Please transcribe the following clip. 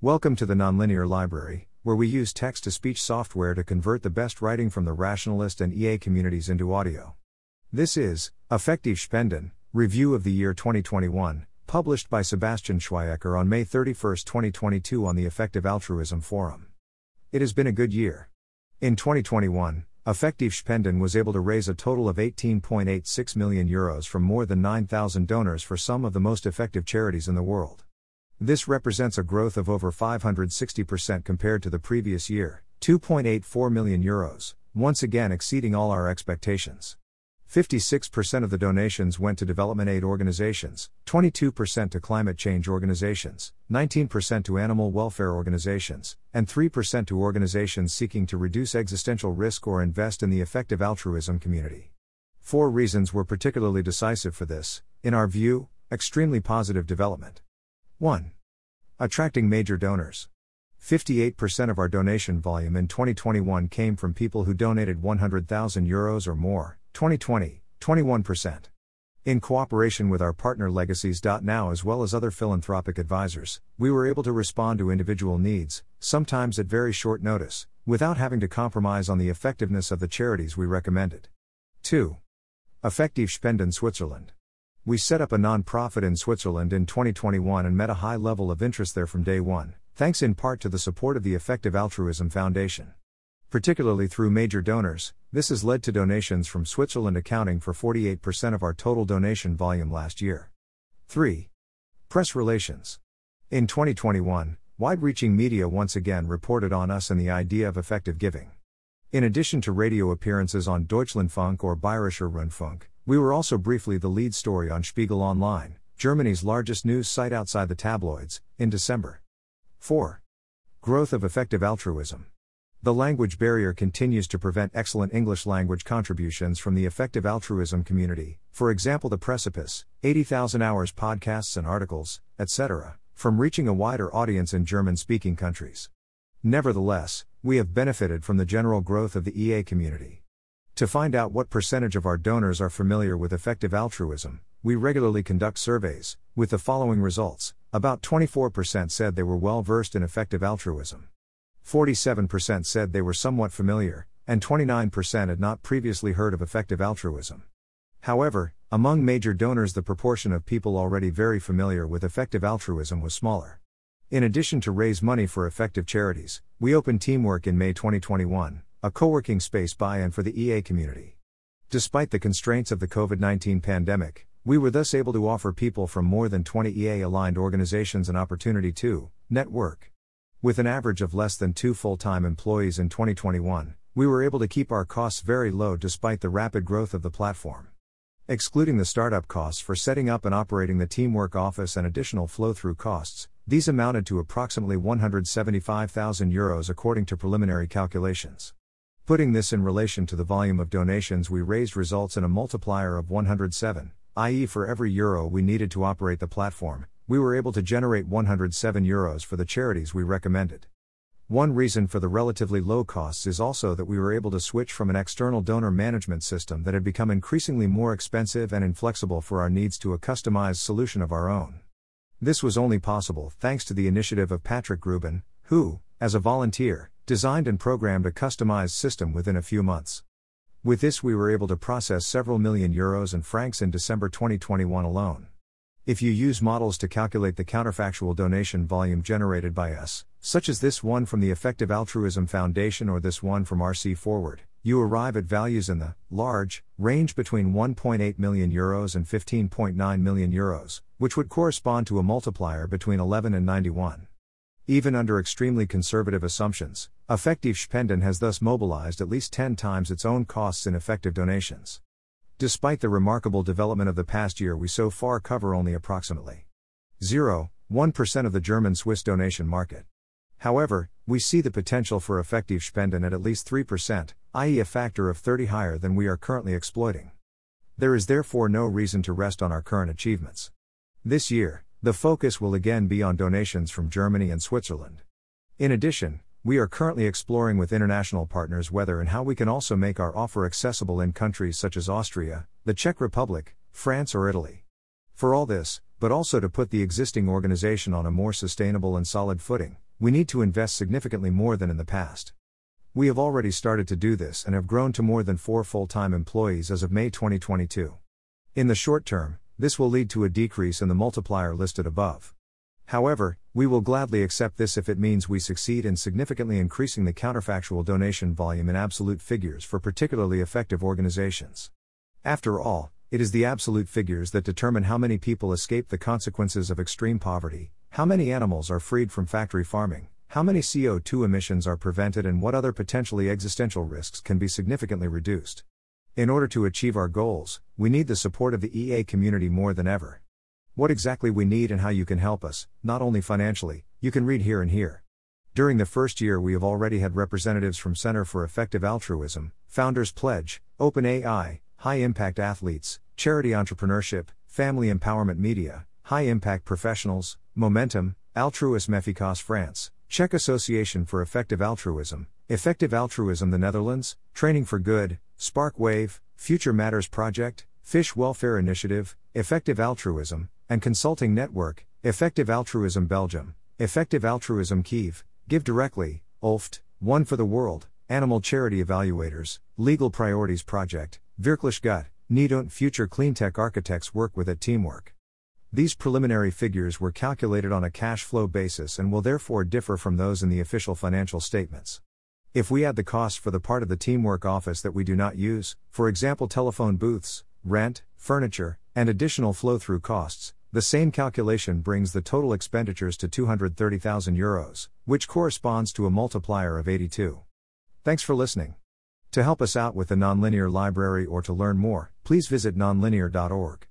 Welcome to the Nonlinear Library, where we use text to speech software to convert the best writing from the rationalist and EA communities into audio. This is Effektiv Spenden, Review of the Year 2021, published by Sebastian Schwiecker on May 31, 2022, on the Effective Altruism Forum. It has been a good year. In 2021, Effektiv Spenden was able to raise a total of 18.86 million euros from more than 9,000 donors for some of the most effective charities in the world. This represents a growth of over 560% compared to the previous year, 2.84 million euros, once again exceeding all our expectations. 56% of the donations went to development aid organizations, 22% to climate change organizations, 19% to animal welfare organizations, and 3% to organizations seeking to reduce existential risk or invest in the effective altruism community. Four reasons were particularly decisive for this, in our view, extremely positive development. 1. Attracting major donors. 58% of our donation volume in 2021 came from people who donated 100,000 euros or more, 2020, 21%. In cooperation with our partner Legacies.now as well as other philanthropic advisors, we were able to respond to individual needs, sometimes at very short notice, without having to compromise on the effectiveness of the charities we recommended. 2. effective Effektiv Spenden Switzerland. We set up a non-profit in Switzerland in 2021 and met a high level of interest there from day one, thanks in part to the support of the Effective Altruism Foundation. Particularly through major donors, this has led to donations from Switzerland accounting for 48% of our total donation volume last year. 3. Press Relations. In 2021, wide reaching media once again reported on us and the idea of effective giving. In addition to radio appearances on Deutschlandfunk or Bayerischer Rundfunk, we were also briefly the lead story on Spiegel Online, Germany's largest news site outside the tabloids, in December. 4. Growth of effective altruism. The language barrier continues to prevent excellent English language contributions from the effective altruism community, for example, The Precipice, 80,000 hours podcasts and articles, etc., from reaching a wider audience in German speaking countries. Nevertheless, we have benefited from the general growth of the EA community. To find out what percentage of our donors are familiar with effective altruism, we regularly conduct surveys, with the following results about 24% said they were well versed in effective altruism. 47% said they were somewhat familiar, and 29% had not previously heard of effective altruism. However, among major donors, the proportion of people already very familiar with effective altruism was smaller. In addition to raise money for effective charities, we opened Teamwork in May 2021, a co working space by and for the EA community. Despite the constraints of the COVID 19 pandemic, we were thus able to offer people from more than 20 EA aligned organizations an opportunity to network. With an average of less than two full time employees in 2021, we were able to keep our costs very low despite the rapid growth of the platform. Excluding the startup costs for setting up and operating the Teamwork office and additional flow through costs, these amounted to approximately 175,000 euros according to preliminary calculations. Putting this in relation to the volume of donations we raised results in a multiplier of 107, i.e., for every euro we needed to operate the platform, we were able to generate 107 euros for the charities we recommended. One reason for the relatively low costs is also that we were able to switch from an external donor management system that had become increasingly more expensive and inflexible for our needs to a customized solution of our own. This was only possible thanks to the initiative of Patrick Gruban, who, as a volunteer, designed and programmed a customized system within a few months. With this, we were able to process several million euros and francs in December 2021 alone. If you use models to calculate the counterfactual donation volume generated by us, such as this one from the Effective Altruism Foundation or this one from RC Forward, you arrive at values in the large range between 1.8 million euros and 15.9 million euros, which would correspond to a multiplier between 11 and 91. Even under extremely conservative assumptions, Effektiv Spenden has thus mobilized at least 10 times its own costs in effective donations. Despite the remarkable development of the past year, we so far cover only approximately 0.1% of the German Swiss donation market. However, we see the potential for Effektiv Spenden at at least 3%, i.e., a factor of 30 higher than we are currently exploiting. There is therefore no reason to rest on our current achievements. This year, the focus will again be on donations from Germany and Switzerland. In addition, we are currently exploring with international partners whether and how we can also make our offer accessible in countries such as Austria, the Czech Republic, France, or Italy. For all this, but also to put the existing organization on a more sustainable and solid footing, we need to invest significantly more than in the past. We have already started to do this and have grown to more than four full time employees as of May 2022. In the short term, this will lead to a decrease in the multiplier listed above. However, we will gladly accept this if it means we succeed in significantly increasing the counterfactual donation volume in absolute figures for particularly effective organizations. After all, it is the absolute figures that determine how many people escape the consequences of extreme poverty, how many animals are freed from factory farming, how many CO2 emissions are prevented, and what other potentially existential risks can be significantly reduced. In order to achieve our goals, we need the support of the EA community more than ever. What exactly we need and how you can help us, not only financially, you can read here and here. During the first year, we have already had representatives from Center for Effective Altruism, Founders Pledge, OpenAI, High Impact Athletes, Charity Entrepreneurship, Family Empowerment Media, High Impact Professionals, Momentum, Altruisme Efficace France, Czech Association for Effective Altruism, Effective Altruism the Netherlands, Training for Good, Spark Wave, Future Matters Project, Fish Welfare Initiative, Effective Altruism, and Consulting Network, Effective Altruism Belgium, Effective Altruism Kiev, GiveDirectly, ULFT, One for the World, Animal Charity Evaluators, Legal Priorities Project, Wirklich Gut, Needont Future Cleantech Architects work with at Teamwork. These preliminary figures were calculated on a cash flow basis and will therefore differ from those in the official financial statements. If we add the cost for the part of the teamwork office that we do not use, for example telephone booths, rent, furniture, and additional flow through costs, the same calculation brings the total expenditures to 230,000 euros, which corresponds to a multiplier of 82. Thanks for listening. To help us out with the nonlinear library or to learn more, please visit nonlinear.org.